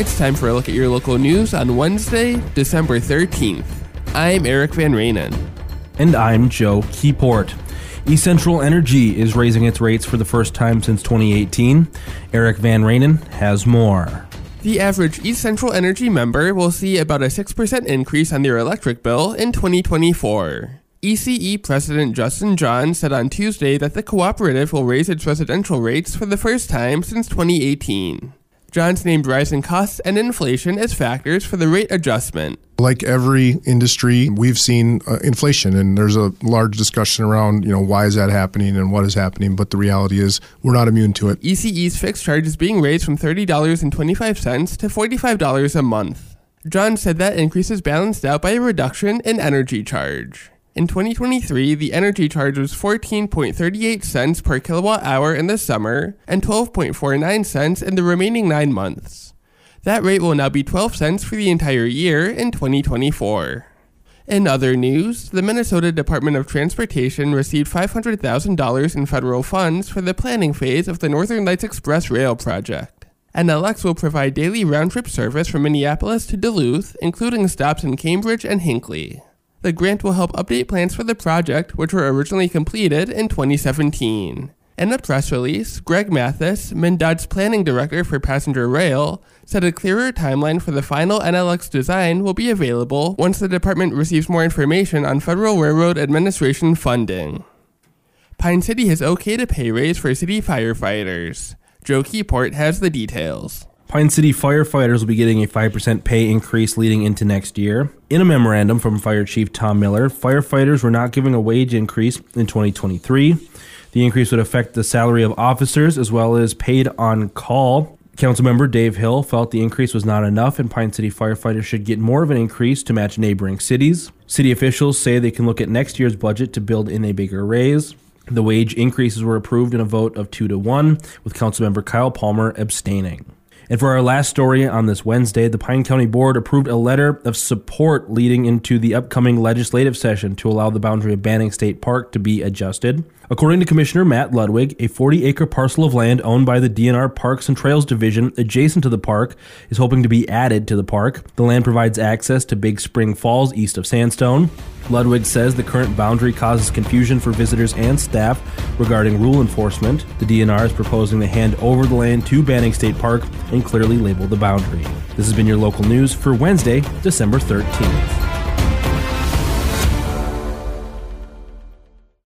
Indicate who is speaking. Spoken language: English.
Speaker 1: It's time for a look at your local news on Wednesday, December 13th. I'm Eric Van Rainen.
Speaker 2: And I'm Joe Keyport. East Central Energy is raising its rates for the first time since 2018. Eric Van Rainen has more.
Speaker 1: The average East Central Energy member will see about a 6% increase on their electric bill in 2024. ECE President Justin John said on Tuesday that the cooperative will raise its residential rates for the first time since 2018. Jahnz named rising costs and inflation as factors for the rate adjustment.
Speaker 3: Like every industry, we've seen uh, inflation, and there's a large discussion around, you know, why is that happening and what is happening. But the reality is, we're not immune to it.
Speaker 1: ECE's fixed charge is being raised from $30.25 to $45 a month. John said that increase is balanced out by a reduction in energy charge. In 2023, the energy charge was 14.38 cents per kilowatt hour in the summer and 12.49 cents in the remaining nine months. That rate will now be 12 cents for the entire year in 2024. In other news, the Minnesota Department of Transportation received $500,000 in federal funds for the planning phase of the Northern Lights Express Rail project. NLX will provide daily round trip service from Minneapolis to Duluth, including stops in Cambridge and Hinckley. The grant will help update plans for the project, which were originally completed in 2017. In a press release, Greg Mathis, MnDOT's planning director for passenger rail, said a clearer timeline for the final NLX design will be available once the department receives more information on Federal Railroad Administration funding. Pine City has okayed a pay raise for city firefighters. Joe Keyport has the details.
Speaker 2: Pine City firefighters will be getting a 5% pay increase leading into next year. In a memorandum from Fire Chief Tom Miller, firefighters were not giving a wage increase in 2023. The increase would affect the salary of officers as well as paid on call. Councilmember Dave Hill felt the increase was not enough and Pine City firefighters should get more of an increase to match neighboring cities. City officials say they can look at next year's budget to build in a bigger raise. The wage increases were approved in a vote of 2 to 1, with Councilmember Kyle Palmer abstaining. And for our last story on this Wednesday, the Pine County Board approved a letter of support leading into the upcoming legislative session to allow the boundary of Banning State Park to be adjusted. According to Commissioner Matt Ludwig, a 40 acre parcel of land owned by the DNR Parks and Trails Division adjacent to the park is hoping to be added to the park. The land provides access to Big Spring Falls east of Sandstone. Ludwig says the current boundary causes confusion for visitors and staff regarding rule enforcement. The DNR is proposing to hand over the land to Banning State Park and clearly label the boundary. This has been your local news for Wednesday, December 13th.